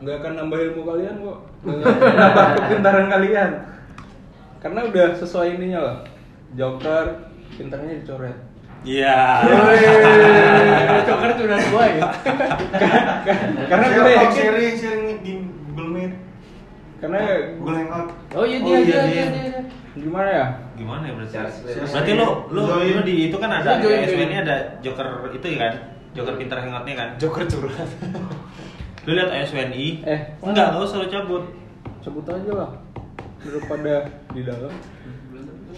nggak akan nambah ilmu kalian kok nambah kepintaran kalian karena udah sesuai ininya lah joker pintarnya dicoret Iya. Joker cuma dua ya. karena gue sharing sharing di Google Meet karena Google Hangout Oh iya Oh, dia iya, dia dia. dia gimana ya Gimana ya berarti? Berarti lu lu, Join. lu di itu kan ada join. ini ada joker itu ya kan? Joker pintar hangoutnya kan? Joker curhat. Lu lihat ASWNI? Eh. enggak, enggak usah lu cabut. sebut aja lah daripada di dalam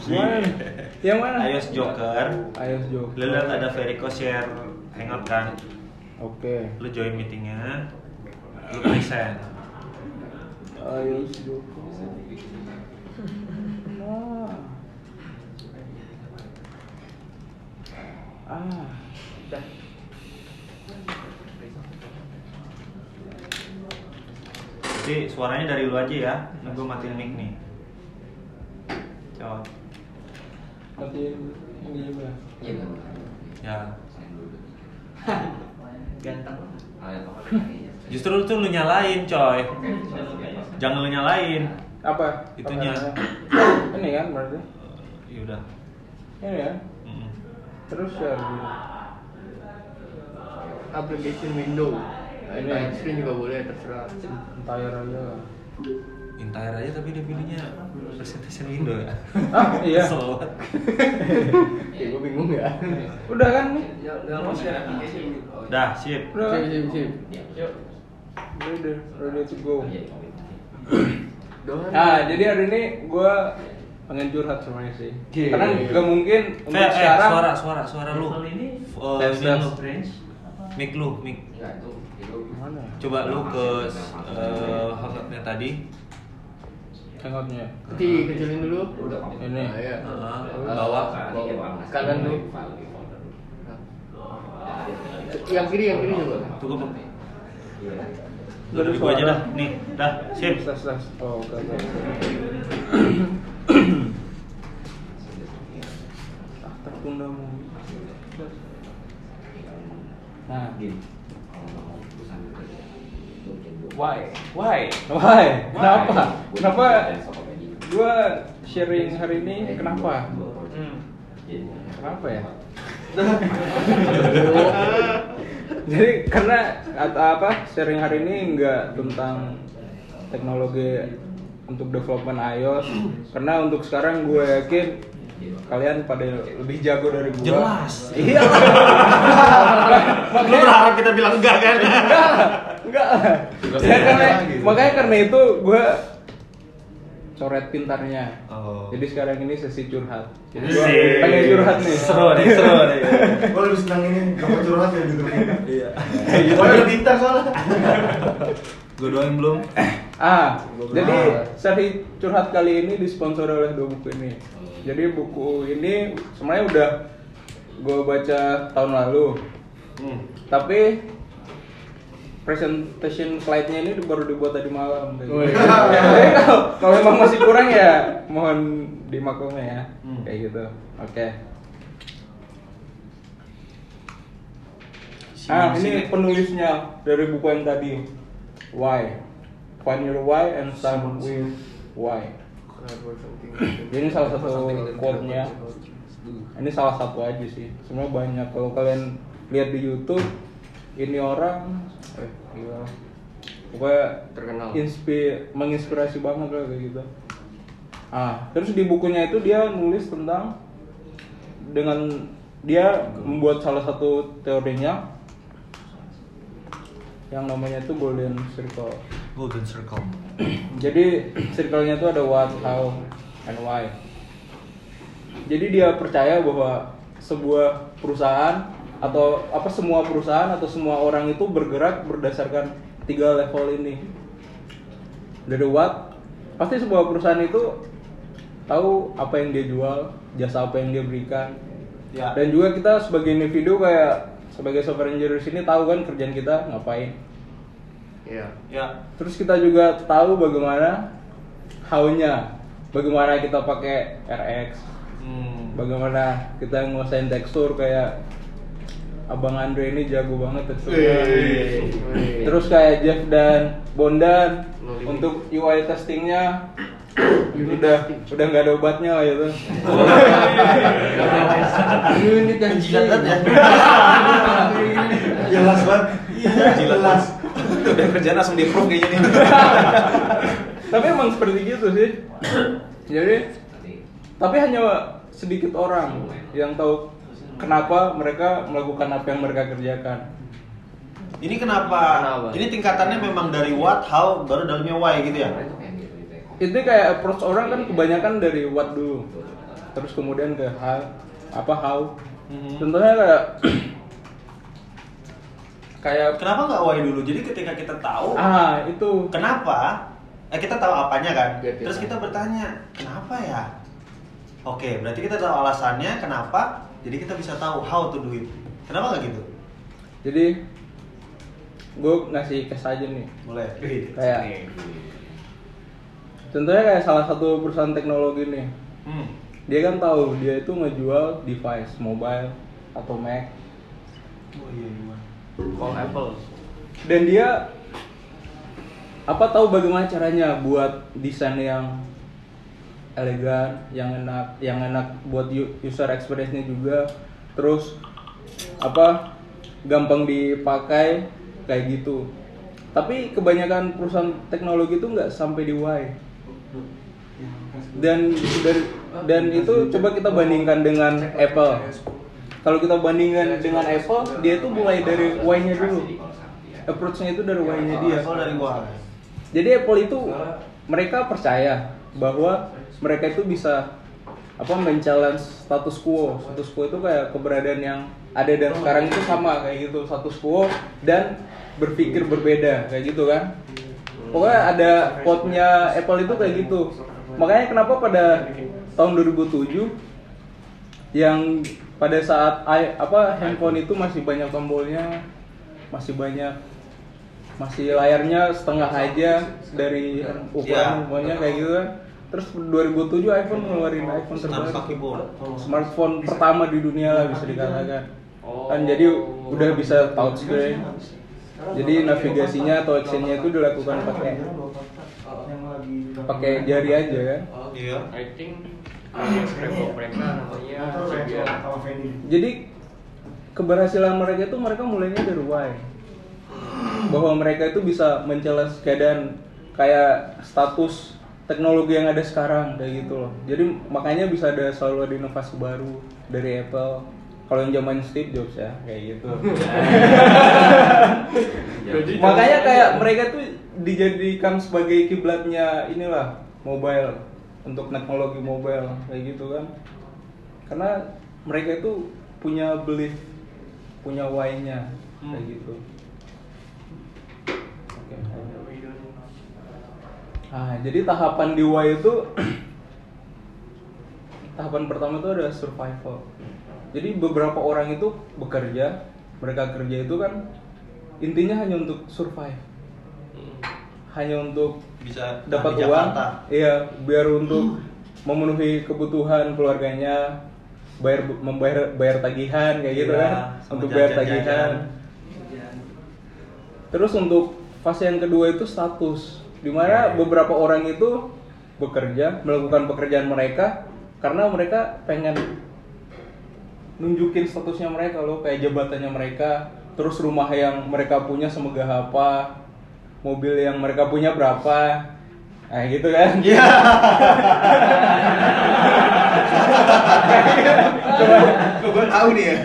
Mana nih? yang mana iOS Joker. iOS Joker Lu lihat ada Verico share hangout kan? oke Lu join meetingnya, lu present. iOS Joker ah ah Jadi suaranya dari lu aja ya. Nah, gue matiin mic nih. Coba. nanti ini juga Iya. Ya. Ganteng. Justru tuh lu nyalain, coy. Jangan lu nyalain. apa Itunya. Ini kan berarti Ya udah. ini ya Mm. terus share gitu Application window. Ini. Ini screen juga boleh terserah. entire aja lah Entire aja tapi dia pilihnya presentation window ya. ah iya banget. Ya gue bingung ya. udah kan nih Dalam share application. Dah, sip. udah Sip sip sip. ready ready to go Dohan. Nah, jadi hari ini gue pengen curhat semuanya sih. Oke. Karena gak mungkin untuk Eh, eh, sekarang. suara, suara, suara lu. Ini Eh, lu. Mic lu, mic. Mana? Coba lu ke eh, hangoutnya tadi. Hangoutnya. Nanti kecilin dulu. Ini. Nah, iya. Heeh, bawah. Kanan dulu. Yang kiri, yang kiri juga. Tunggu, Bang. Lu Ada dari gua aja dah. Nih, dah, sip. Oh, oke oke. ah, tertunda Why? Why? why? Kenapa? Kenapa? Gua sharing hari ini kenapa? Hmm. Kenapa ya? Jadi karena apa sharing hari ini nggak tentang teknologi untuk development iOS karena untuk sekarang gue yakin kalian pada lebih jago dari gue. Jelas. Iya. Lu berharap kita bilang enggak kan? Enggak lah. Ya, karena, makanya karena itu gue coret pintarnya. Oh. Jadi sekarang ini sesi curhat. Jadi gue Sip. pengen curhat nih. Seru nih, seru nih. Gue lebih senang ini Gak curhat ya gitu Iya. Gue udah pintar soalnya Gue doain belum. Ah, Belum jadi seri curhat kali ini disponsori oleh dua buku ini. Jadi buku ini sebenarnya udah gue baca tahun lalu, Hmm. tapi presentation slide-nya ini baru dibuat tadi malam. gitu. Wih. Jadi kalau memang masih kurang ya mohon dimaklumi ya, Hmm. kayak gitu. Oke. Ah, ini penulisnya dari buku yang tadi. Why? Find your why and start with why. Ini salah satu quote-nya. Ini salah satu aja sih. Sebenarnya banyak. Kalau kalian lihat di YouTube, ini orang, eh, gila. Pokoknya Terkenal. inspi, menginspirasi banget lah kayak gitu. Ah, terus di bukunya itu dia nulis tentang dengan dia membuat salah satu teorinya yang namanya itu golden circle. Golden Circle. Jadi circle-nya itu ada what, how, and why. Jadi dia percaya bahwa sebuah perusahaan atau apa semua perusahaan atau semua orang itu bergerak berdasarkan tiga level ini. Dari what, pasti sebuah perusahaan itu tahu apa yang dia jual, jasa apa yang dia berikan. Ya. Dan juga kita sebagai individu kayak sebagai software engineer sini tahu kan kerjaan kita ngapain. Iya. Ya. Terus kita juga tahu bagaimana how-nya, bagaimana kita pakai RX, Hmm. bagaimana kita nguasain tekstur kayak Abang Andre ini jago banget. Wih. Terus kayak Jeff dan Bondan untuk UI testingnya udah udah nggak ada obatnya lah itu. Unit dan Jilat banget ya. Jelas banget. Jelas. Udah kerjaan langsung di approve kayaknya nih. Tapi emang seperti gitu sih. Jadi tapi hanya sedikit orang yang tahu kenapa mereka melakukan apa yang mereka kerjakan. Ini kenapa? Kenapa? Ini tingkatannya memang dari what, how, baru dalamnya why gitu ya? Itu kayak approach orang kan kebanyakan dari what dulu. Terus kemudian ke how, apa how. Mhm. Contohnya kayak kayak Kenapa nggak why dulu? Jadi ketika kita tahu ah itu kenapa, eh kita tahu apanya kan? Biar kita Terus kita bertanya, kenapa ya? Oke, berarti kita tahu alasannya kenapa, jadi kita bisa tahu how to do it. Kenapa nggak gitu? jadi gue ngasih case aja nih Boleh. kayak contohnya kayak salah satu perusahaan teknologi nih Hmm. dia kan tahu dia itu ngejual device mobile atau Mac Oh iya iya. Call Apple. dan dia apa tahu bagaimana caranya buat desain yang elegan yang enak yang enak buat user experience-nya juga terus apa gampang dipakai kayak gitu tapi kebanyakan perusahaan teknologi itu nggak sampai di why dan dan dan itu coba kita bandingkan dengan Apple kalau kita bandingkan dengan Apple dia itu mulai dari why-nya dulu approach-nya itu dari why-nya dia jadi Apple itu mereka percaya bahwa mereka itu bisa apa men-challenge status quo. Status quo itu kayak keberadaan yang ada dan sekarang itu sama kayak gitu, status quo dan berpikir berbeda kayak gitu kan. Pokoknya ada quote-nya Apple itu kayak gitu. Makanya kenapa pada tahun 2007 yang pada saat i- apa handphone itu masih banyak tombolnya, masih banyak masih layarnya setengah aja dari ukuran Iya. semuanya kayak gitu kan. Terus 2007 iPhone ngeluarin iPhone Tanpa terbaru. Smartphone pertama di dunia lah bisa dikatakan. Oh. Kan jadi udah bisa touchscreen. Jadi navigasinya atau actionnya itu dilakukan pakai pakai jari aja kan. Iya. I think mereka namanya Debian. Jadi keberhasilan mereka itu mereka mulainya dari why. Bahwa mereka itu bisa men-challenge keadaan kayak status teknologi yang ada sekarang kayak gitu loh. Jadi makanya bisa ada selalu ada inovasi baru dari Apple. Kalau yang zaman Steve Jobs ya kayak gitu. makanya kayak mereka tuh dijadikan sebagai kiblatnya inilah mobile untuk teknologi mobile kayak gitu kan karena mereka itu punya belief punya why-nya kayak Hmm. gitu Oke. ah jadi tahapan di why itu tahapan pertama itu ada survival jadi beberapa orang itu bekerja mereka kerja itu kan intinya hanya untuk survive. Hanya untuk Bisa dapat uang. Jakarta. iya biar untuk memenuhi kebutuhan keluarganya bayar membayar bayar tagihan kayak gitu Iya, kan? untuk bayar jajan-jajan. tagihan. Terus untuk fase yang kedua itu status di mana Iya. beberapa orang itu bekerja melakukan pekerjaan mereka karena mereka pengen nunjukin statusnya mereka loh kayak jabatannya mereka terus rumah yang mereka punya semegah apa mobil yang mereka punya berapa nah gitu kan Iya. Coba. Gua tahu nih ya.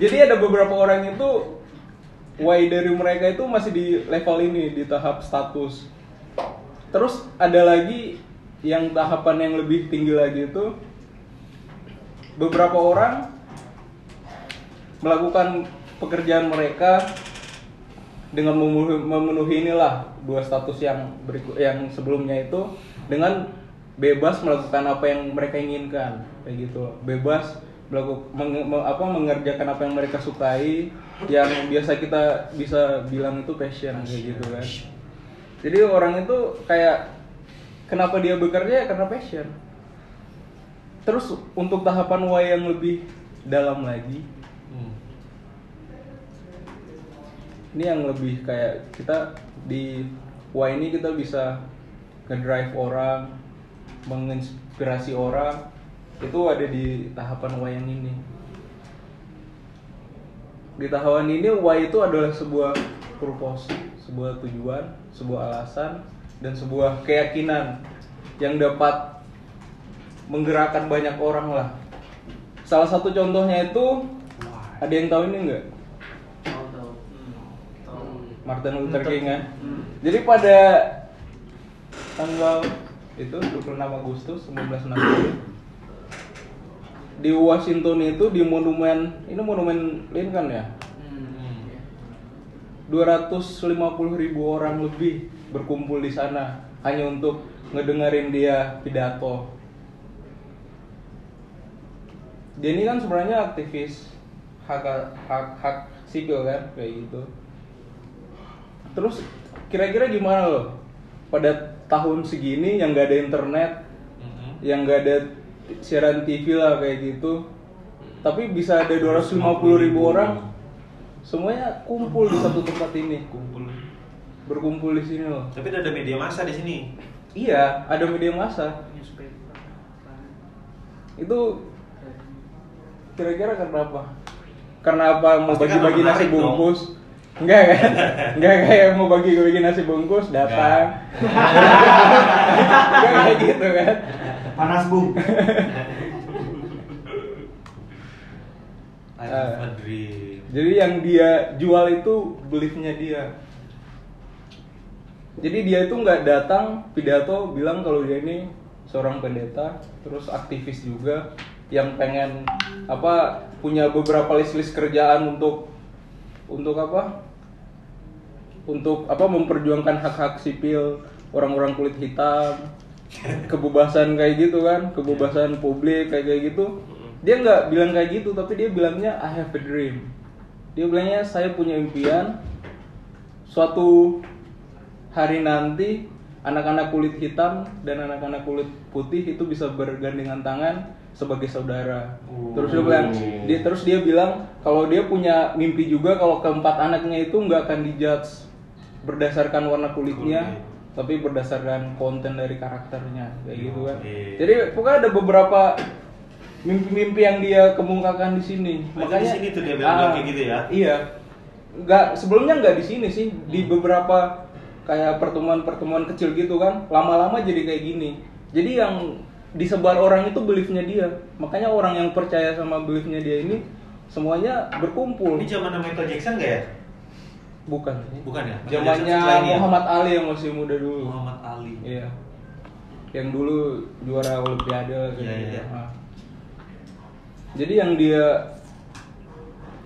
jadi ada beberapa orang itu why dari mereka itu masih di level ini di tahap status terus ada lagi yang tahapan yang lebih tinggi lagi itu beberapa orang melakukan pekerjaan mereka dengan memenuhi, memenuhi inilah dua status yang berikut yang sebelumnya itu dengan bebas melakukan apa yang mereka inginkan kayak gitu. Bebas melakukan menge- me- apa mengerjakan apa yang mereka sukai yang biasa kita bisa bilang itu passion kayak gitu kan. Jadi orang itu kayak kenapa dia bekerja? Karena passion. Terus untuk tahapan Y yang lebih dalam lagi ini yang lebih kayak kita di wah ini kita bisa ngedrive orang menginspirasi orang itu ada di tahapan wah yang ini di tahapan ini wah itu adalah sebuah purpose sebuah tujuan sebuah alasan dan sebuah keyakinan yang dapat menggerakkan banyak orang lah salah satu contohnya itu ada yang tahu ini enggak. Martin Luther King kan Hmm. jadi pada tanggal itu 26 Agustus 1960 di Washington itu di monumen ini monumen Lincoln ya Hmm. 250 ribu orang lebih berkumpul di sana hanya untuk ngedengerin dia pidato. Dia ini kan sebenarnya aktivis hak hak hak sipil kan kayak gitu. Terus kira-kira gimana loh pada tahun segini yang gak ada internet, yang gak ada siaran TV lah kayak gitu, tapi bisa ada 250 ribu orang semuanya kumpul di satu tempat ini. Kumpul. berkumpul di sini loh. Tapi ada media massa di sini. iya ada media massa. Itu kira-kira karena apa? Karena apa? Mau bagi-bagi nasi bungkus enggak kan enggak kayak mau bagi-bagi nasi bungkus datang. Enggak kayak gitu kan. Panas bung. Jadi yang dia jual itu beliefnya dia. Jadi dia itu nggak datang pidato bilang kalau dia ini seorang pendeta, terus aktivis juga yang pengen apa punya beberapa list-list kerjaan untuk untuk apa? Untuk apa memperjuangkan hak-hak sipil orang-orang kulit hitam, kebebasan kayak gitu kan, kebebasan publik kayak kayak gitu. Dia nggak bilang kayak gitu, tapi dia bilangnya I have a dream. Dia bilangnya saya punya impian suatu hari nanti anak-anak kulit hitam dan anak-anak kulit putih itu bisa bergandengan tangan sebagai saudara. Terus dia bilang, dia terus dia bilang kalau dia punya mimpi juga kalau keempat anaknya itu nggak akan dijudge berdasarkan warna kulitnya, tapi berdasarkan konten dari karakternya kayak gitu kan. Oke. Jadi pokoknya ada beberapa mimpi-mimpi yang dia kemukakan di sini. Oh, itu di sini tuh dia bilang Ah, kayak gitu ya? Iya. Nggak sebelumnya nggak di sini sih, di beberapa kayak pertemuan-pertemuan kecil gitu kan. Lama-lama jadi kayak gini. Jadi yang disebar orang itu beliefnya dia. Makanya orang yang percaya sama beliefnya dia ini semuanya berkumpul. Ini zaman Michael Jackson nggak ya? Bukan. Bukan ya? Zamannya ya? Muhammad Ali yang masih muda dulu. Muhammad Ali. Iya. Yang dulu juara olimpiade kayak Iya, gitu. iya. Ah. Jadi yang dia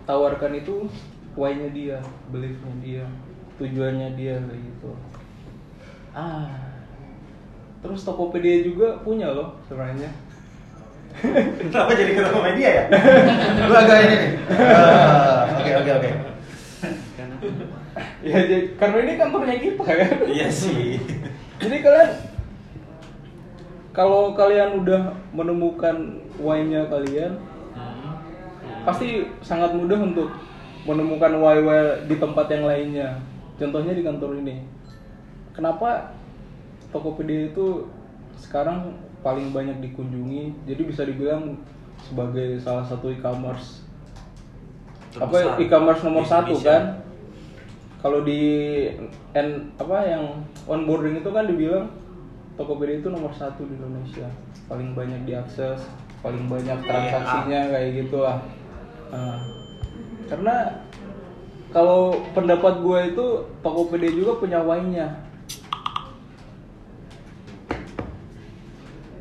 tawarkan itu why-nya dia, belief-nya dia, tujuannya dia gitu. Ah. Terus Tokopedia juga punya loh sebenarnya. Kenapa jadi ketemu media ya? Lu agak ini nih. Ah, Oke oke oke. ya jadi, karena ini kantornya kita kan. Iya sih. Jadi kalian kalau kalian udah menemukan why-nya kalian, pasti sangat mudah untuk menemukan why-why di tempat yang lainnya. Contohnya di kantor ini. Kenapa Tokopedia itu sekarang paling banyak dikunjungi? Jadi bisa dibilang sebagai salah satu e-commerce apa e-commerce nomor di satu Indonesia. kan? Kalau di N, apa yang onboarding itu kan dibilang Tokopedia itu nomor satu di Indonesia, paling banyak diakses, paling banyak transaksinya kayak gitulah. Nah, karena kalau pendapat gue itu Tokopedia juga punya why-nya.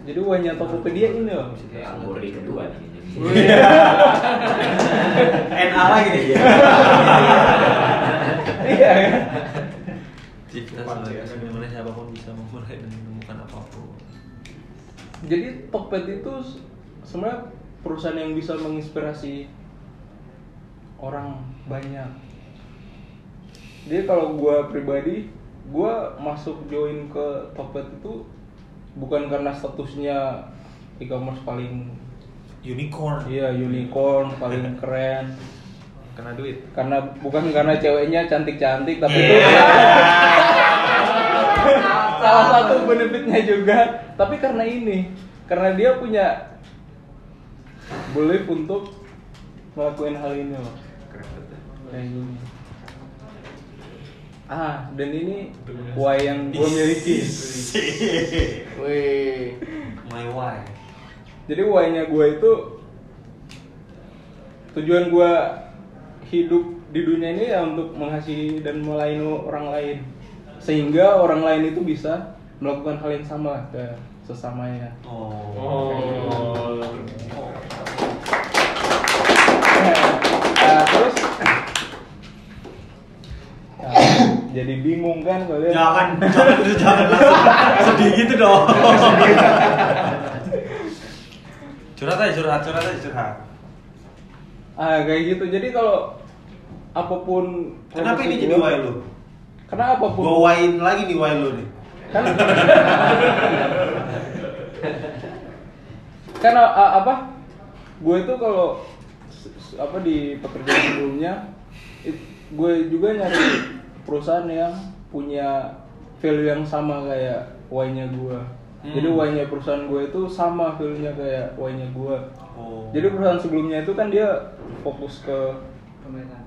Jadi why-nya Tokopedia ini loh. Kayak Angkori kedua nih. NA lagi nih dia. Iya kan? Kita sebagai di mana siapa pun bisa memulai dan menemukan apa pun. Jadi Tokped itu sebenarnya perusahaan yang bisa menginspirasi orang banyak. Jadi kalau gua pribadi, gua masuk join ke Tokped itu bukan karena statusnya e-commerce paling Unicorn. iya unicorn, paling keren. Kena duit. karena bukan karena ceweknya cantik-cantik tapi itu salah satu benefitnya juga tapi karena ini karena dia punya belief untuk melakukan hal ini loh Keren banget. kayak gini ah dan ini why yang gue miliki Wih. My why? jadi why nya gue itu tujuan gue hidup di dunia ini ya untuk mengasihi dan melayani orang lain sehingga orang lain itu bisa melakukan hal yang sama ke sesamanya Oh. Oh. Nah, terus Nah, jadi bingung kan kalian Jangan, jangan, jangan langsung sedih gitu dong. curhat aja, curhat, curhat aja, curhat. ah kayak gitu jadi kalau apa pun Kenapa ini jadi why lu? karena apa pun Gue why-in lagi nih why lu nih. karena a- apa gue itu kalau apa di pekerjaan sebelumnya gue juga nyari perusahaan yang punya value yang sama kayak Y-nya gue Hmm. jadi Y-nya perusahaan gue itu sama value-nya kayak Y-nya gue Oh. jadi perusahaan sebelumnya itu kan dia fokus ke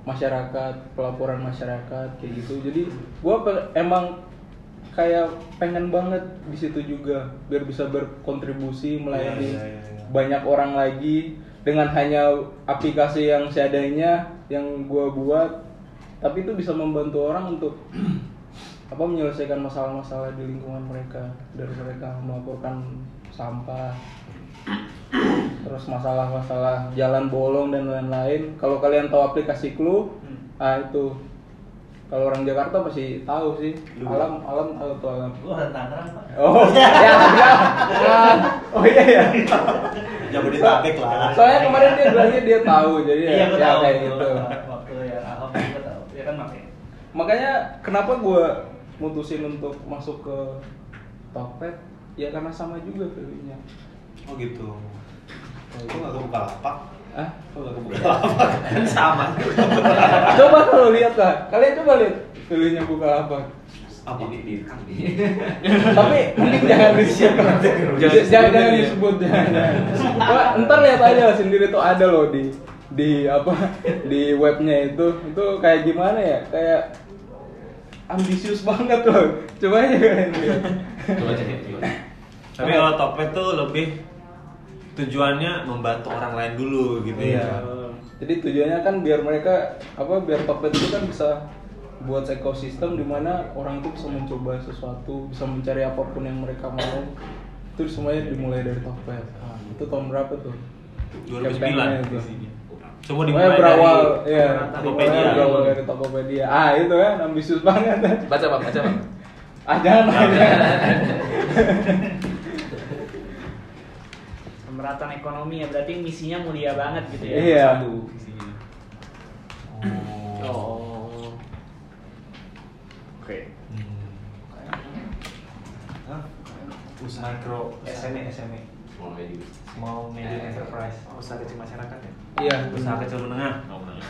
masyarakat pelaporan masyarakat kayak gitu jadi gua pe- emang kayak pengen banget di situ juga biar bisa berkontribusi melayani Iya, iya, iya. banyak orang lagi dengan hanya aplikasi yang seadanya yang gua buat tapi itu bisa membantu orang untuk apa menyelesaikan masalah-masalah di lingkungan mereka. Dari mereka melaporkan sampah terus masalah-masalah jalan bolong dan lain-lain. Kalau kalian tahu aplikasi Clue ah itu. Kalau orang Jakarta pasti tahu sih. Alam alam tahu tuh alam? Gua orang Tangerang, Pak. oh ya ya Ah, oh iya ya Jabodetabek lah. soalnya kemarin dia bilangnya dia tahu jadi ya, Iya, gua ya tahu. kayak gitu Waktu yang Ahok gua tahu. Ya kan pakai. makanya kenapa gue mutusin untuk masuk ke Tokped ya karena sama juga value-nya Oh gitu. Gue gak kebuka lapak. ah Gue gak kebuka lapak. Kan sama. coba kalau lihat lah kalian coba lihat value-nya buka apa Apa? Di di di. tapi mending jangan disebut jangan Jangan ya. disebut jangan, jangan. Wah, ntar lihat aja sendiri tuh ada loh di di apa di webnya itu itu kayak gimana ya kayak ambisius banget loh coba aja lihat Coba coba. Tapi kalau Tokped tuh lebih tujuannya membantu orang lain dulu gitu Iya. ya. Jadi tujuannya kan biar mereka apa biar Tokped itu kan bisa buat ekosistem di mana orang itu bisa mencoba sesuatu, bisa mencari apa pun yang mereka mau. Itu semuanya dimulai dari Tokped. Ah, itu tahun berapa tuh? 2009 Campaign-nya itu. Pokoknya dimulai berawal, dari ya, Tokopedia. berawal dari Tokopedia. Ah, itu kan ambisius banget. Baca Pak, baca Pak. Ah, jangan, jangan. pemerataan ekonomi ya berarti misinya mulia banget gitu ya Iya. Satu. Oh. oke Hmm. Hah? Usaha mikro SME SME Small medium. Small Medium Enterprise Usaha kecil masyarakat ya. Iya, Usaha kecil menengah. Oh, menengah.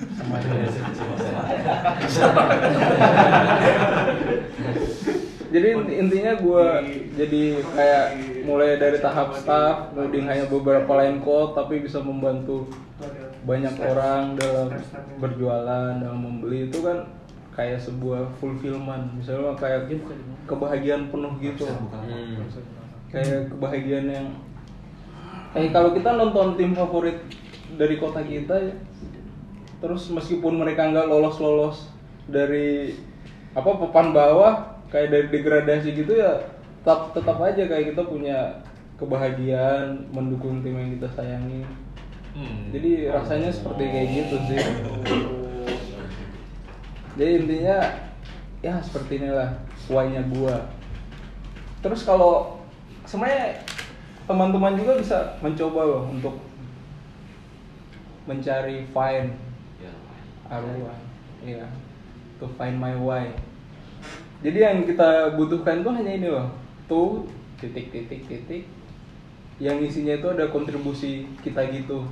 jadi inti- intinya gue jadi kayak mulai dari tahap staff kemudian hanya beberapa line code tapi bisa membantu banyak orang dalam berjualan dalam membeli itu kan kayak sebuah fulfillment misalnya kayak kebahagiaan penuh gitu Hmm. Kayak kebahagiaan yang kayak kalau kita nonton tim favorit dari kota kita ya terus meskipun mereka nggak lolos lolos dari apa papan bawah kayak dari degradasi gitu ya tetap tetap aja kayak kita punya kebahagiaan mendukung tim yang kita sayangi. Hmm. jadi rasanya seperti kayak gitu sih. Jadi intinya ya seperti inilah why-nya gua. Terus kalau sebenarnya teman-teman juga bisa mencoba loh untuk mencari find Ya. arwah. Ya to find my why. Jadi yang kita butuhkan tuh hanya ini loh. Tuh titik titik titik. Yang isinya itu ada kontribusi kita gitu.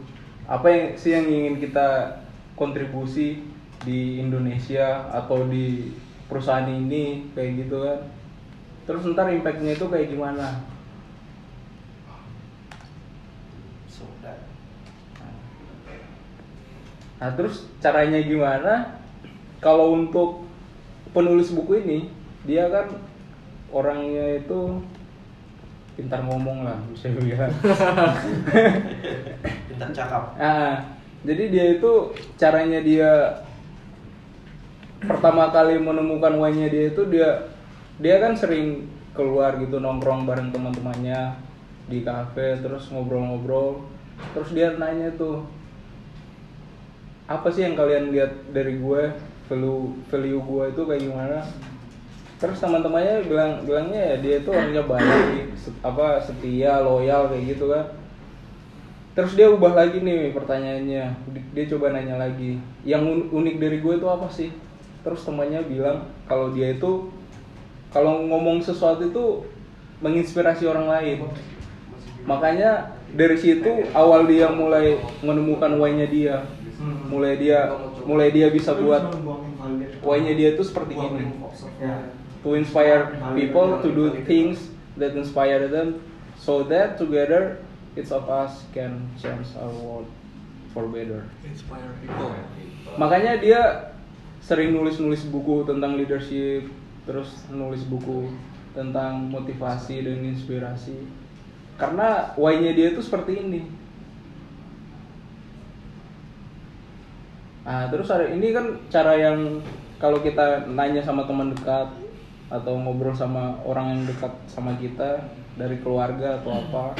Apa yang sih yang ingin kita kontribusi di Indonesia atau di perusahaan ini kayak gitu kan. Terus ntar impactnya itu kayak gimana nah terus caranya gimana? Kalau untuk penulis buku ini dia kan orangnya itu pintar ngomong lah bisa bilang. Pintar cakap. Ah, jadi dia itu caranya dia pertama kali menemukan wine-nya dia itu dia dia kan sering keluar gitu nongkrong bareng teman-temannya di kafe terus ngobrol-ngobrol. Terus dia nanya tuh apa sih yang kalian lihat dari gue value value gue itu kayak gimana? Terus teman-temannya bilang bilangnya ya dia itu orangnya baik apa setia loyal kayak gitu kan. Terus dia ubah lagi nih pertanyaannya. Di- dia coba nanya lagi yang un- unik dari gue itu apa sih? Terus temannya bilang kalau dia itu kalau ngomong sesuatu itu menginspirasi orang lain. Makanya dari situ awal dia mulai menemukan why-nya dia. Mulai dia mulai dia bisa buat why-nya dia itu seperti ini to inspire people to do things that inspire them so that together each of us can change our world for better. Inspire people. makanya dia sering nulis-nulis buku tentang leadership terus nulis buku tentang motivasi dan inspirasi karena why-nya dia itu seperti ini Nah, terus ada ini kan cara yang kalau kita nanya sama teman dekat atau ngobrol sama orang yang dekat sama kita dari keluarga atau apa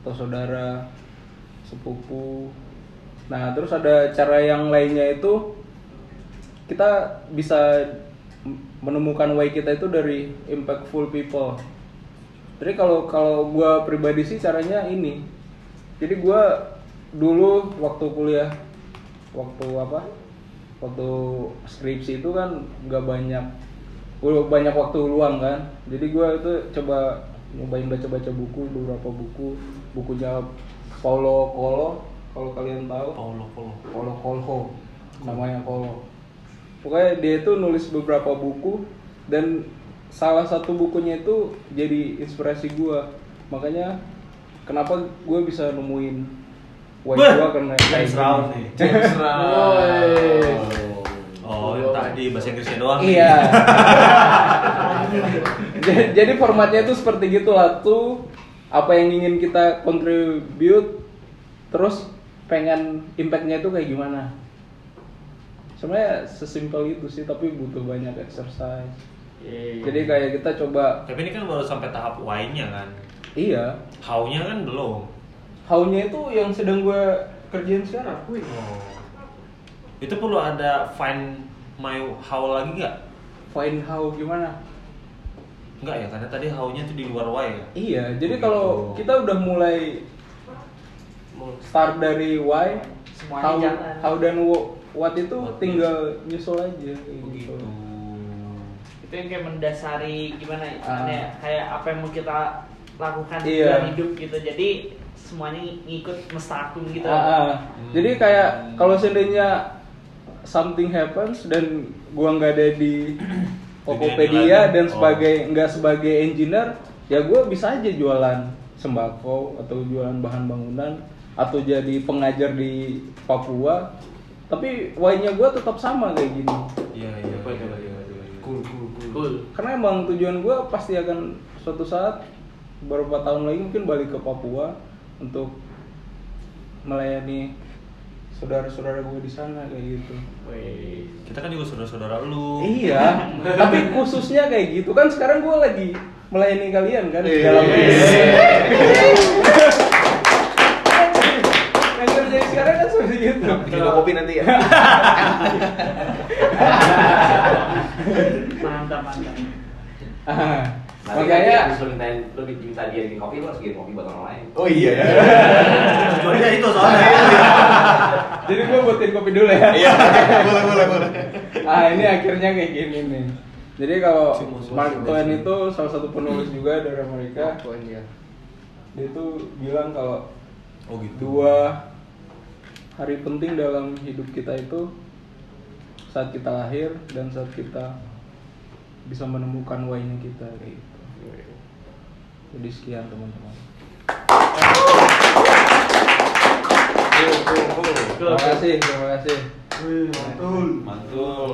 atau saudara sepupu. Nah, terus ada cara yang lainnya itu kita bisa menemukan why kita itu dari impactful people. Jadi kalau kalau gua pribadi sih caranya ini. Jadi gua dulu waktu kuliah waktu apa? Waktu skripsi itu kan nggak banyak gua banyak waktu luang kan. Jadi gua itu coba nyobain baca-baca buku beberapa buku bukunya Paulo Coelho kalau kalian tahu Paulo Paulo. Paulo Coelho namanya Coelho pokoknya dia itu nulis beberapa buku dan salah satu bukunya itu jadi inspirasi gua makanya kenapa gue bisa nemuin why gua karena James. Brown nih. James Woi. Oh, yang tadi bahasa Inggrisnya doang. Iya. jadi, jadi formatnya itu seperti gitulah tuh apa yang ingin kita contribute terus pengen impactnya itu kayak gimana sebenarnya sesimpel itu sih tapi butuh banyak exercise jadi kayak kita coba Tapi ini kan baru sampai tahap why-nya kan. iya How-nya kan belum. how-nya itu yang sedang gue kerjain sekarang Oh. Itu perlu ada find my how lagi nggak? find how gimana Enggak ya, karena tadi how-nya tuh di luar why ya. iya jadi Begitu. kalau kita udah mulai start dari why Semuanya how, jalan. how dan what itu What tinggal nyusul aja Begitu. gitu. Itu yang kayak mendasari gimana ya Ah. Kayak apa yang mau kita lakukan di Iya. dalam hidup gitu jadi semuanya ngikut mestakum gitu Ah, ah. Jadi kayak kalau seandainya something happens dan gua nggak ada di Tokopedia dan Oh. sebagai nggak sebagai engineer, ya gua bisa aja jualan sembako atau jualan bahan bangunan atau jadi pengajar di Papua. Tapi why-nya gua tetap sama kayak gini. Iya, iya. Cool. Karena emang tujuan gua pasti akan suatu saat beberapa tahun lagi mungkin balik ke Papua untuk melayani saudara-saudara gue di sana kayak gitu. Wih. Kita kan juga saudara-saudara lu. Iya, tapi khususnya kayak gitu kan sekarang gue lagi melayani kalian kan di Iya. dalam yang kerjain sekarang kan seperti itu. Bikin kopi nanti ya. Nanti makanya habis lu mintain lu minta dia bikin kopi lu harus bikin kopi buat orang lain. Oh iya. Tujuannya itu soalnya. jadi gue buatin kopi dulu ya. Iya, boleh boleh boleh. ah ini akhirnya kayak gini nih. Jadi kalau Mark Twain itu salah satu penulis juga dari Amerika. Tuan dia. Dia tuh bilang kalau Oh gitu. dua hari penting dalam hidup kita itu saat kita lahir dan saat kita bisa menemukan why-nya kita kayak gitu. Jadi sekian teman-teman. Terima kasih, terima kasih. Wih, mantul. Mantul.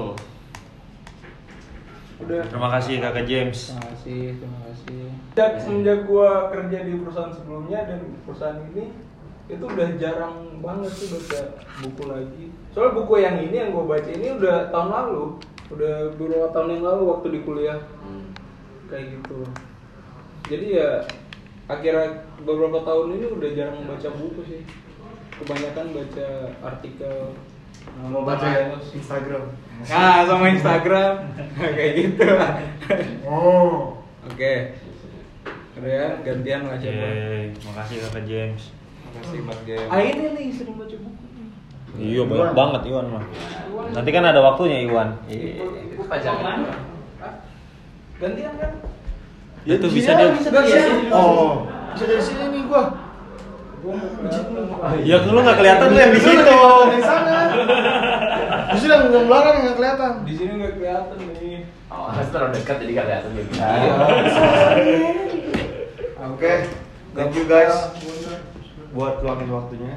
Udah. Terima kasih Kakak James. Terima kasih, terima kasih. Sejak semenjak gua kerja di perusahaan sebelumnya dan perusahaan ini itu udah jarang banget sih baca buku lagi. Soalnya buku yang ini yang gua baca ini udah tahun lalu, udah beberapa tahun yang lalu waktu di kuliah kayak gitu. Jadi ya akhirnya beberapa tahun ini udah jarang baca buku sih. Kebanyakan baca artikel. Mau baca ya? Instagram. Nah, sama Instagram kayak gitu. Oh. Oke. Udah ya, gantian lah siapa. Yeay, makasih Kakak James. Makasih Bang Gem. Ah ini nih sering baca buku. Iya banyak banget Iwan mah. Nanti kan ada waktunya Iwan. Buku pajangan. Hah? Gantian kan? Itu di bisa dia. bisa dari sini. Oh. Bisa dari sini nih gua. Gua mau kelihatan. Ya lu nggak kelihatan lu yang di situ. Dari sana. Di sini yang belakang yang nggak kelihatan. Di sini nggak kelihatan nih. Oh, terlalu dekat jadi gak kelihatan gitu. Iya. Oke. Thank you guys buat luangin waktunya.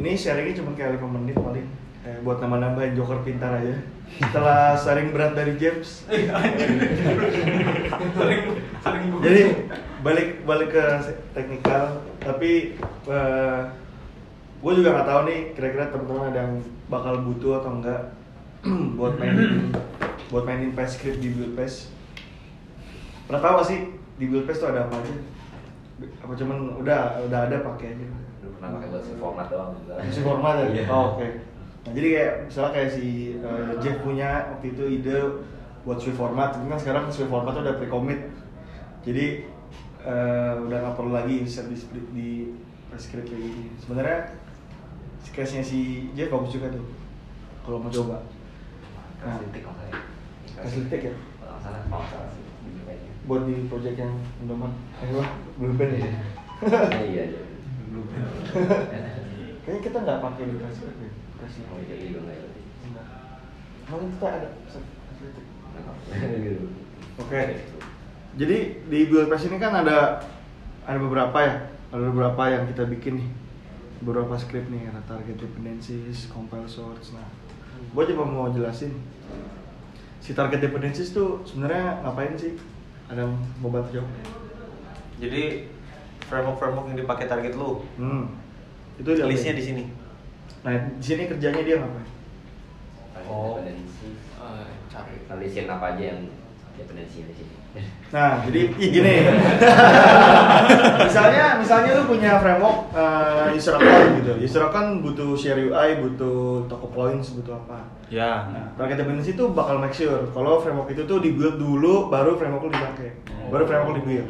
Ini sharingnya cuma kayak 5 menit paling. Eh, buat nambah-nambahin joker pintar aja. Setelah sharing berat dari James. Jadi balik balik ke teknikal, tapi gue juga nggak tahu nih kira-kira teman-teman ada yang bakal butuh atau enggak buat mainin buat mainin PES script di build PES. Pernah tahu gak sih di build PES tuh ada apa aja? Apa cuman udah udah ada pakai aja? Pernah pakai buat si format doang. Isi format ya? Iya. Oh, oke. Nah, jadi kayak misalnya kayak si eh, Jeff punya waktu itu ide buat Swift format, tapi kan sekarang Swift format tuh udah pre-commit. Jadi eh, udah nggak perlu lagi set di split di script kayak gini. Sebenarnya case-nya si Jeff bagus juga tuh. Kalau mau coba. Nah, Kasih maksudnya. Kasih tik ya? Salah, salah. Gitu buat di project yang Indoman. Eh, belum band ya? Ah, Iya, iya. Kayaknya kita nggak pakai di kasih tik ya? Kasih. Oh, iya, iya, nggak iya. Enggak. Emang kita ada. Gitu. Oke. Jadi di build press ini kan ada ada beberapa ya, ada beberapa yang kita bikin nih, beberapa script nih, ada target dependencies, compile source. Nah, gue coba mau jelasin si target dependencies tuh sebenarnya ngapain sih? Ada yang mau bantu jawab? Jadi framework-framework yang dipakai target lu, Hmm. Itu dia listnya di sini. Nah, di sini kerjanya dia ngapain? Oh. Dependensi. cari. Apa aja yang dependensi di sini. Nah, jadi gini. misalnya, misalnya lu punya framework uh, user account gitu. User account butuh share UI, butuh toko points, butuh apa. Ya. Nah, target dependency itu bakal make sure kalau framework itu tuh dibuild dulu, baru framework lu dipakai. Baru framework lu dibuild.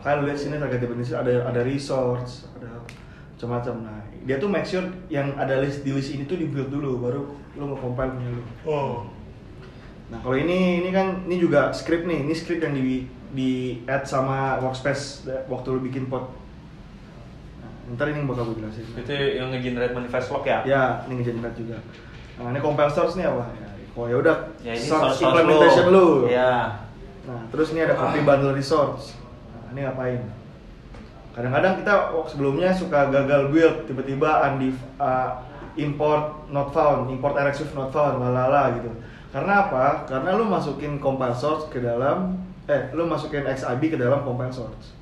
Makanya lu lihat sini target dependency ada ada resource, ada macam-macam. Nah, dia tuh make sure yang ada list di list ini tuh dibuild dulu, baru lu nge-compile punya lu. Oh. Nah kalau ini ini kan ini juga script nih, ini script yang di di add sama workspace waktu lu bikin pod. Nah, ntar ini yang bakal gue jelasin. Itu yang nge-generate manifest log ya? Ya, ini ngegenerate juga. Nah ini compile source nih apa? Ya, oh ya udah. Ya ini source source, source implementation lu. Ya. Nah terus ini ada copy bundle resource. Ini ngapain? Kadang-kadang kita oh, sebelumnya suka gagal build, tiba-tiba undif, uh, import not found, import RxSwift not found, lalala gitu. Karena apa? Karena lu masukin compile source ke dalam, eh lu masukin XIB ke dalam compile source.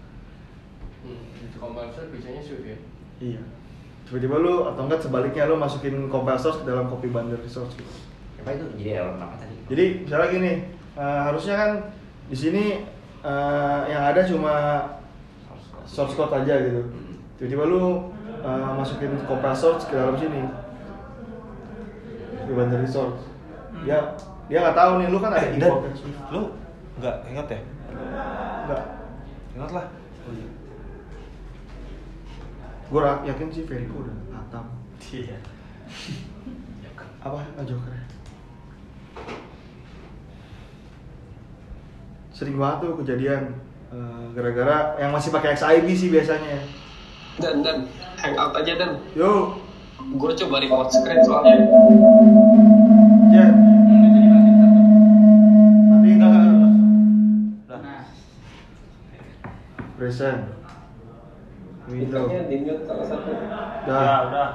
Komposer biasanya Swift ya? Iya. Tiba-tiba lu atau enggak sebaliknya lu masukin compile source ke dalam copy bundle resource gitu. Apa itu? Jadi error apa tadi? Jadi misalnya gini, eh, harusnya kan di sini eh, yang ada cuma source code aja gitu. Hmm. Tiba-tiba lu eh, masukin compile source ke dalam sini. Di bundle resource. Dia dia nggak tahu nih lu kan ada Eh, kan? lu nggak ingat ya? Enggak. Ingat lah. Gue yakin sih Veriko udah hatam. Iya. Apa? Ah, Joker. Sering banget tuh kejadian eh, gara-gara yang masih pakai XIB sih biasanya. Dan dan hangout aja dan. Yo, gue coba remote screen soalnya Ya. Tapi enggak. Nah, Present. Window. di mute salah satu. Ya, Dah. udah.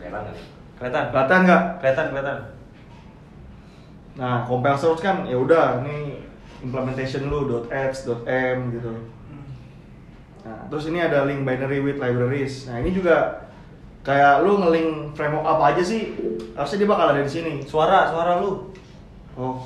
Kelihatan nggak? Kelihatan? Kelihatan nggak? Kelihatan, kelihatan. Nah, compile source kan ya udah ini implementation lu .apps, .m gitu. Nah, terus ini ada link binary with libraries. Nah, ini juga kayak lu ngelink framework apa aja sih? Harusnya dia bakal ada di sini. Suara, suara lu. Oh.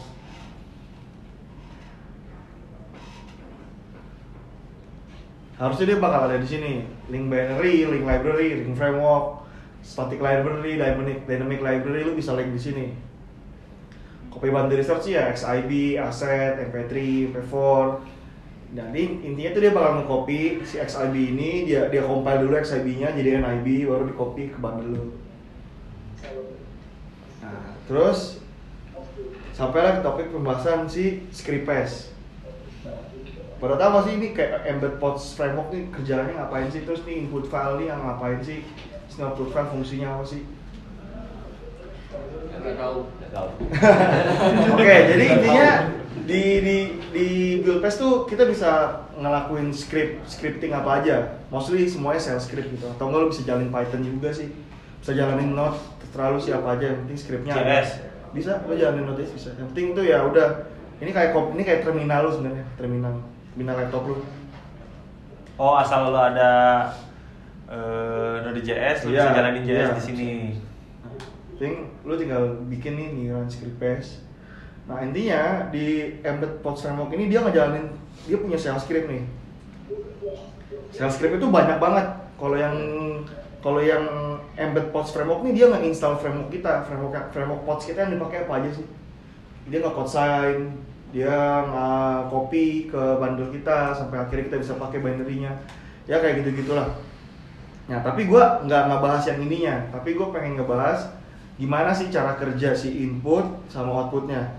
Harusnya dia bakal ada di sini. Link binary, link library, link framework, static library, dynamic dynamic library lu bisa link di sini. Copy bundle research ya XIB, asset, MP3, MP4. Jadi intinya tuh dia bakal nge-copy si XIB ini, dia dia compile dulu XIB-nya jadi NIB baru di-copy ke bundle lu. Nah, terus sampailah ke topik pembahasan si script pass. Pada tahu sih ini kayak embed pods framework nih kerjaannya ngapain sih? Terus nih input file nih yang ngapain sih? Output file fungsinya apa sih? Nggak tahu. Nggak tahu. Oke, jadi intinya di di di build pass tuh kita bisa ngelakuin script scripting apa aja. Mostly semuanya shell script gitu. Atau enggak lu bisa jalin Python juga sih. Bisa jalanin Node, terlalu siapa aja yang penting scriptnya ada. JS. Bisa, lu jalanin Node bisa. Yang penting tuh ya udah. Ini kayak kop- ini kayak terminal lu sebenarnya, terminal terminal laptop lu. Oh, asal lu ada eh Node.js, lu Iya, bisa jalanin JS iya. di sini. Ting, lu tinggal bikin nih script pass. Nah intinya di embed pods framework ini dia ngejalanin dia punya shell script nih. Shell script itu banyak banget. Kalau yang kalau yang embed pods framework nih dia nggak install framework kita, framework framework pods kita yang dipakai apa aja sih? Dia nggak code sign, dia nggak copy ke bundle kita sampai akhirnya kita bisa pakai binary-nya. Ya kayak gitu gitulah. Nah, tapi gue nggak ngebahas yang ininya, tapi gue pengen ngebahas gimana sih cara kerja si input sama outputnya,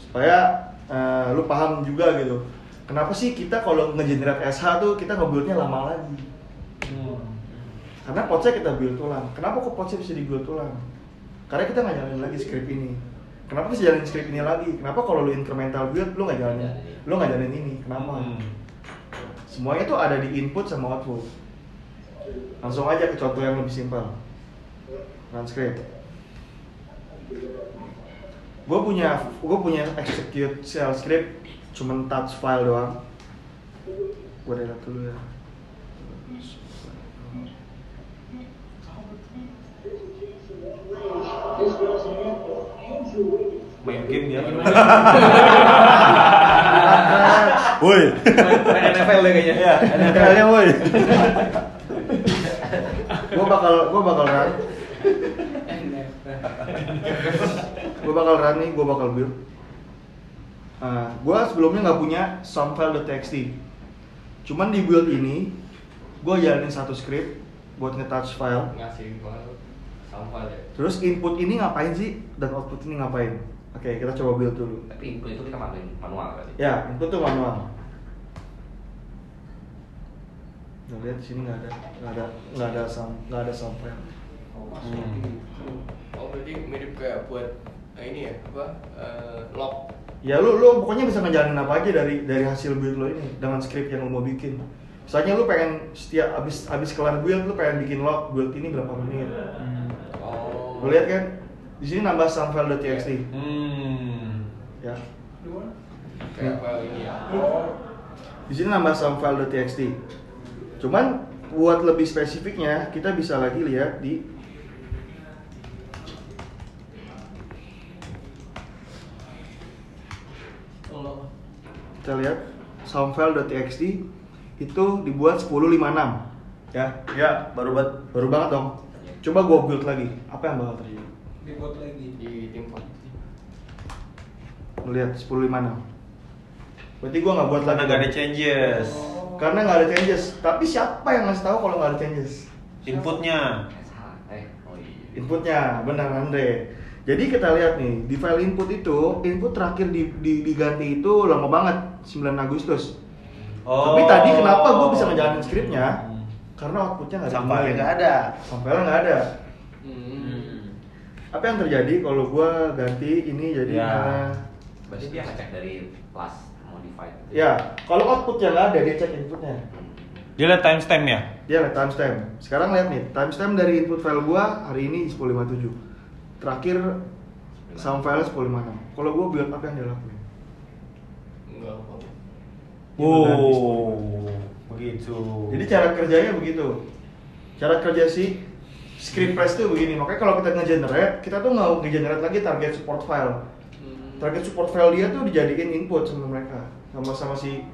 supaya eh, lu paham juga gitu. Kenapa sih kita kalau ngegenerate SH tuh kita nge-build-nya lama lagi? Karena podsnya kita build ulang. Kenapa kok podsnya bisa di-build ulang? Karena kita nggak jalanin lagi script ini. Kenapa bisa jalanin script ini lagi? Kenapa kalau lu incremental build lu nggak jalanin? Lu nggak jalanin ini? Kenapa? Hmm. Semuanya tuh ada di input sama output. Langsung aja ke contoh yang lebih simpel. Run script. Gue punya gue punya execute shell script cuman touch file doang. Gue delete dulu ya. Main game dia. Woi. NFL deh kayaknya. Iya, NFL-nya woi. gue bakal gue bakal run. Gue bakal run nih, gue bakal build. Nah, gue sebelumnya nggak punya samfile.txt. Cuman di build ini, gue jalanin satu script buat nge-touch file. Ngasih file sampah ya. Terus input ini ngapain sih dan output ini ngapain? Oke, kita coba build dulu. Tapi input itu kita manual, manual berarti. Ya, input tuh manual. Nah, lihat di sini nggak ada, nggak ada, nggak ada sound, nggak ada sound file. Oh berarti mirip kayak buat eh, ini ya apa eh, log Ya lu, lu pokoknya bisa ngejalanin apa aja dari dari hasil build lo ini dengan script yang lu mau bikin. Misalnya lu pengen setiap abis abis kelar build lu pengen bikin log build ini berapa menit. oh Lu lihat kan? Di sini nambah samfile.txt. Hmm. Ya. kayak file ini ya Di sini nambah samfile.txt. Cuman buat lebih spesifiknya kita bisa lagi lihat di kita lihat soundfile.txt itu dibuat 1056 ya? Ya, baru buat baru banget dong. Coba gua build lagi. Apa yang bakal terjadi? Dibuat lagi. di tempat lihat 1056 berarti gua nggak buat karena lagi. nggak ada changes. karena nggak ada changes. Tapi siapa yang ngasih tahu kalau nggak ada changes? Inputnya. Eh, oh iya. inputnya. Benar Andre jadi kita lihat nih di file input itu input terakhir di, di- diganti itu lama banget 9 Agustus Oh. Tapi tadi kenapa gue bisa ngejalanin skripnya? karena outputnya nggak Sampahnya ditemuin. nggak ada. sampelnya nggak ada Hmm. apa yang terjadi kalau gua ganti ini jadi Ya. karena Berarti dia ngecek dari plus modified. ya kalau outputnya nggak ada dia cek inputnya Dia lihat timestamp ya? dia lihat timestamp sekarang lihat nih timestamp dari input file gua hari ini 1057 terakhir sound file 1056 kalau gua build apa yang dia lakuin Enggak apa. Oh, begitu. Jadi cara kerjanya begitu. Cara kerja si script press tuh begini. Makanya kalau kita nge-generate, kita tuh nggak nge-generate lagi target support file. Hmm. Target support file dia tuh dijadiin input sama mereka, sama sama si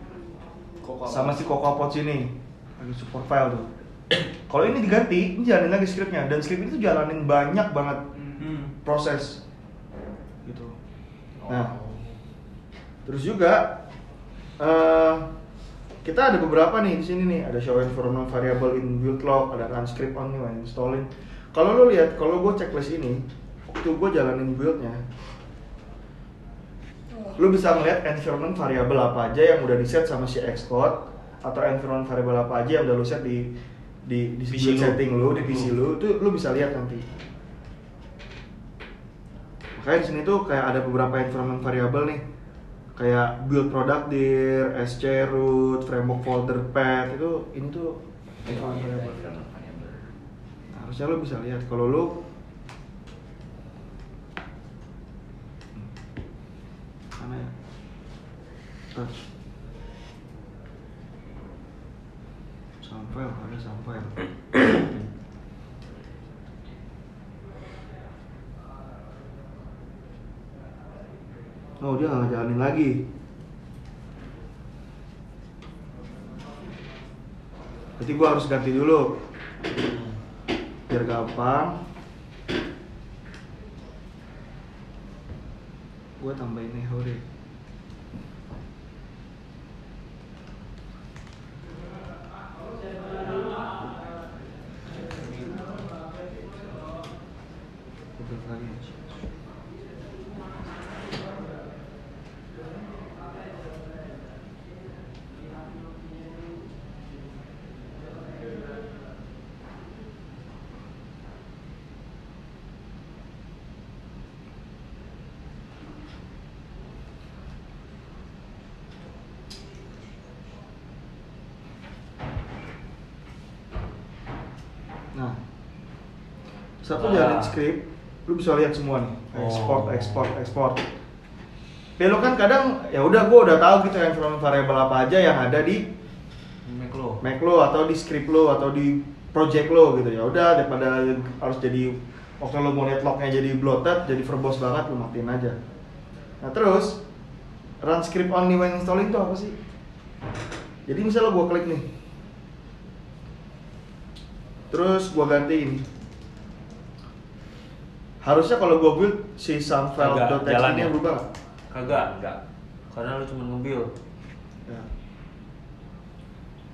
sama si CocoaPods ini. Target support file tuh. kalau ini diganti, ini jalanin lagi scriptnya dan script itu jalanin banyak banget Hmm. Proses. Gitu. Nah, terus juga eh, kita ada beberapa nih di sini nih, ada show environment variable in build log, ada run script on when installing. Kalau lo lihat, kalau gue checklist ini, waktu gue jalanin buildnya, lo bisa ngeliat environment variable apa aja yang udah di set sama si Xcode atau environment variable apa aja yang udah lo set di di di PC build lu. setting lo di PC lo itu lo bisa lihat nanti. Makanya di sini tuh kayak ada beberapa environment variable nih. Kayak build product dir, sc root, framework folder path itu ini tuh environment variable. Nah, harusnya lo bisa lihat kalau lo mana ya? Touch. Sampai ada sampai. Oh dia nggak jalanin lagi. Berarti gua harus ganti dulu. Biar gampang. Gua tambahin nih hore. Gua build lagi. Nah, satu Ah. script, lu bisa lihat semua nih, export, Oh. export, export. Lu kan kadang ya udah gua udah tahu gitu environment variable apa aja yang ada di Mac lo. Mac lo atau di script lo atau di project lo gitu ya udah daripada harus jadi waktu lo mau lihat lognya jadi bloated jadi verbose banget lo matiin aja nah terus run script only when installing itu apa sih jadi misalnya gua klik nih terus gua ganti ini harusnya kalau gua build si Agak soundfile.txt jalan nya ya? berubah? Kagak. Enggak. Karena lu cuma nge-build. Ya.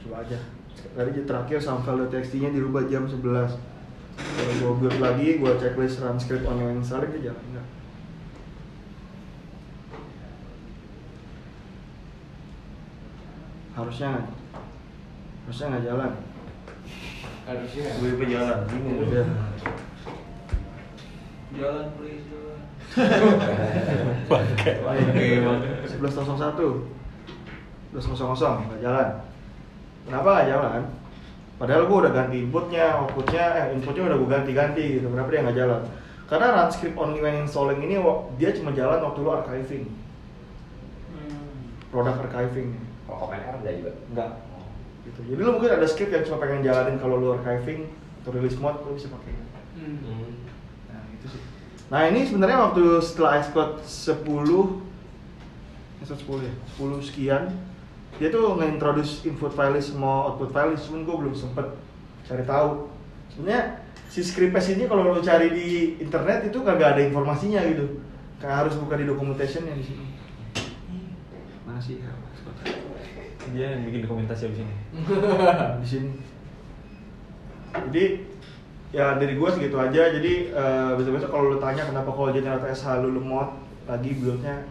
Coba aja. Tadi terakhir soundfile.txt nya dirubah jam 11 Kalau gua build lagi, gua checklist run script on yang dia jalan enggak. Harusnya? Harusnya nggak jalan. Harusnya. WP jalan. Bingung. Udah. Jalan please jalan. Oke, Bang. 1101 1100 nggak jalan. Kenapa nggak jalan? Padahal gua udah ganti inputnya outputnya eh inputnya udah gua ganti-ganti gitu. Kenapa dia nggak jalan? Karena run script only when installing ini dia cuma jalan waktu lu archiving. Product archiving. Kalau komen R enggak juga. enggak gitu. Jadi lu mungkin ada script yang cuma pengen jalanin kalau lu archiving atau release mode lu bisa pakai. Hmm. Nah, itu sih. Nah, ini sebenarnya waktu setelah Xcode 10 Xcode 10 ya, 10 sekian dia tuh nge-introduce input file list sama output file list, cuman gue belum sempet cari tahu. Sebenarnya si scripts ini kalau lo cari di internet itu kagak ada informasinya gitu. Kayak harus buka di documentationnya di sini. Mana sih? ya, Xcode? Dia yang bikin dokumentasi abis ini. di sini. Jadi ya dari gua segitu aja. Jadi eh, besok-besok kalau lu tanya kenapa kalau generate SH lu lemot lagi buildnya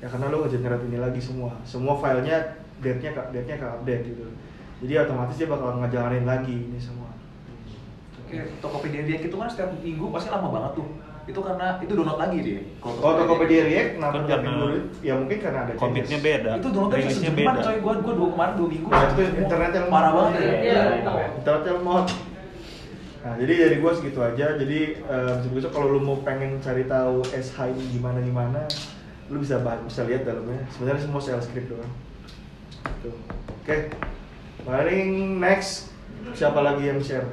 ya karena lu nge-generate ini lagi semua. Semua filenya date-nya ke date-nya ke update gitu. jadi otomatis dia bakal ngejalanin lagi ini semua Oke, Tokopedia React itu kan setiap minggu pasti lama banget tuh. Itu karena itu download lagi dia. Oh, Tokopedia React kenapa Kan karena minggu ini? Ya mungkin karena ada Komitnya beda. Itu downloadnya bisa beda. coy. Gua gua dua kemarin dua minggu. Nah, itu internetnya lemot. parah banget ya. Iya. Internetnya lemot. Nah, jadi dari gua segitu aja. Jadi eh, besok kalau lu mau pengen cari tahu SH ini gimana gimana, lu bisa bah- bisa lihat dalamnya. Sebenarnya semua shell script doang. Tuh. Oke. Paling next siapa lagi yang share?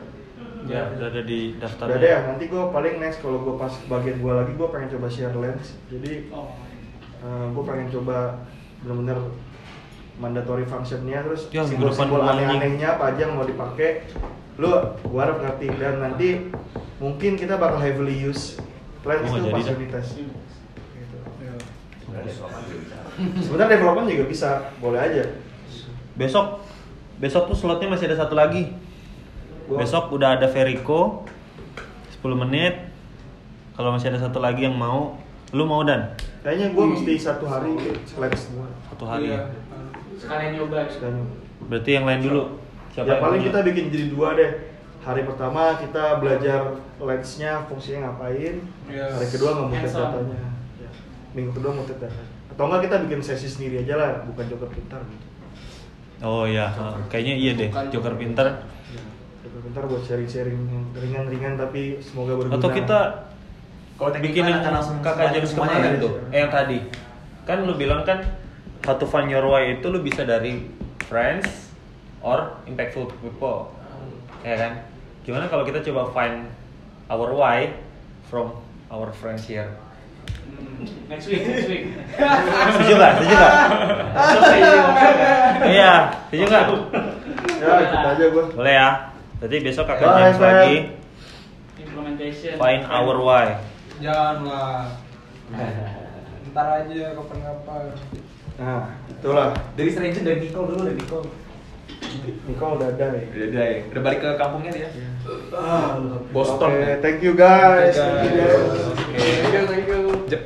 Ya, udah ada di daftar. Udah deh ya, nanti gue paling next kalau gue pas bagian gue lagi gue pengen coba share lens. Jadi gue pengen coba bener-bener mandatory functionnya terus Ya, simbol-simbol gua aneh-anehnya apa aja yang mau dipakai. Lu gue harap ngerti dan nanti mungkin kita bakal heavily use lens Oh, itu pas. Gitu. Sebenarnya development juga bisa, boleh aja. Besok besok tuh slotnya masih ada satu lagi. Gua- Besok udah ada Verico 10 menit. Kalau masih ada satu lagi yang mau, lu mau dan Kayaknya gue mesti satu hari lens semua. satu hari. Iya. ya? Sekalian nyoba. Sekalian. Berarti yang lain dulu. ya yang paling kita bikin jadi dua deh. Hari pertama kita belajar lensnya fungsinya ngapain. Iya. Hari kedua ngemutet datanya. Ya. Minggu kedua mutet data. Atau enggak kita bikin sesi sendiri aja lah, bukan joker pintar gitu. Oh iya, ha, kayaknya iya deh. Bukan Joker Joker pinter. Ya, joker pintar buat sharing-sharing yang ringan-ringan tapi semoga berguna. Atau kita Kalau bikin kan yang kakak semuanya kemarin tuh, eh, yang tadi. Kan lu bilang kan how to find your why itu lu bisa dari friends or impactful people. Ya kan? Gimana kalau kita coba find our why from our friends here? Next week, next week. Setuju gak? Setuju? Iya, setuju gak? Ya, ikut aja gue. Boleh ya? Berarti besok kakak Bye, James Feb. lagi Implementation. find our why. Janganlah. Ntar aja kapan-kapan. Nah, itulah. Dari Stranger dari Nicole dulu dari Nicole. Nicole udah ada ya. Udah udah ya. Udah balik ke kampungnya dia. Boston. Oke, thank you guys. Thank you, Thank you, guys. Thank you, thank you. Jep.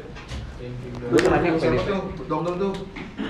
Lu kenanya apa Siapa ini? tuh? Dongdong tuh.